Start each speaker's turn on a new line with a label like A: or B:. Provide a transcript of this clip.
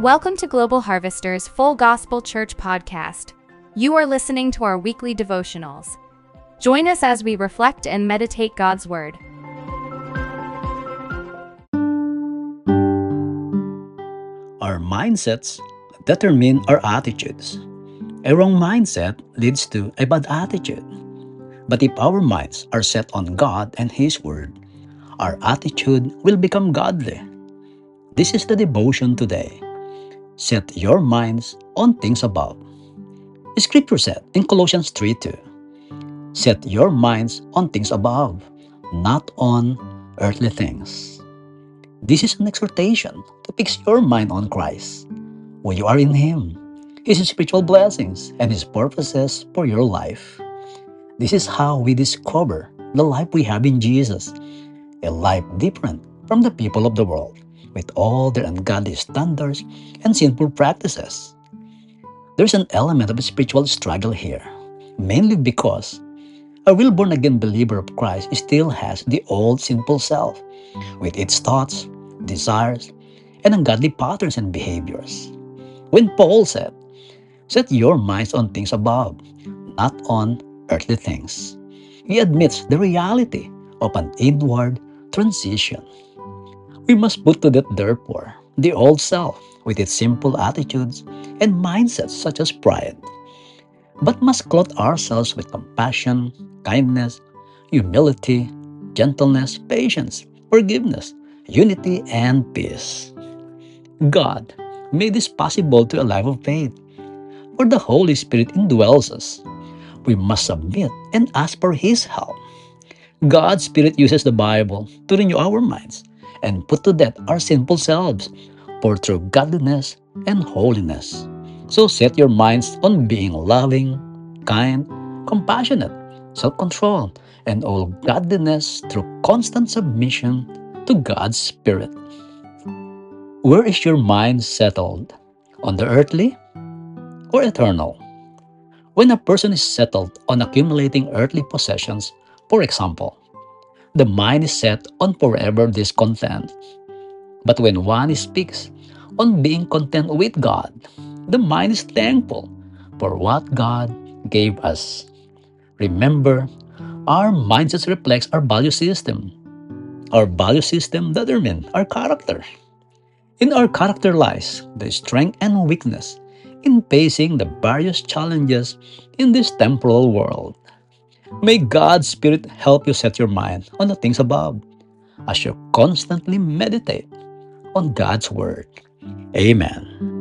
A: Welcome to Global Harvester's Full Gospel Church podcast. You are listening to our weekly devotionals. Join us as we reflect and meditate God's Word.
B: Our mindsets determine our attitudes. A wrong mindset leads to a bad attitude. But if our minds are set on God and His Word, our attitude will become godly. This is the devotion today. Set your minds on things above. Scripture said in Colossians 3 2, Set your minds on things above, not on earthly things. This is an exhortation to fix your mind on Christ, who you are in Him, His spiritual blessings, and His purposes for your life. This is how we discover the life we have in Jesus, a life different from the people of the world, with all their ungodly standards and sinful practices. There's an element of spiritual struggle here, mainly because a real born again believer of Christ still has the old sinful self, with its thoughts, desires, and ungodly patterns and behaviors. When Paul said, Set your minds on things above, not on earthly things, he admits the reality of an inward transition. We must put to death, therefore, the old self with its simple attitudes and mindsets such as pride, but must clothe ourselves with compassion, kindness, humility, gentleness, patience, forgiveness, unity, and peace. God made this possible to a life of faith, for the Holy Spirit indwells us. We must submit and ask for His help. God's Spirit uses the Bible to renew our minds and put to death our sinful selves for true godliness and holiness. So set your minds on being loving, kind, compassionate, self control, and all godliness through constant submission to God's Spirit. Where is your mind settled? On the earthly or eternal? When a person is settled on accumulating earthly possessions, for example, the mind is set on forever discontent. But when one speaks on being content with God, the mind is thankful for what God gave us. Remember, our mindset reflects our value system. Our value system determines our character. In our character lies the strength and weakness in facing the various challenges in this temporal world. May God's Spirit help you set your mind on the things above as you constantly meditate on God's Word. Amen.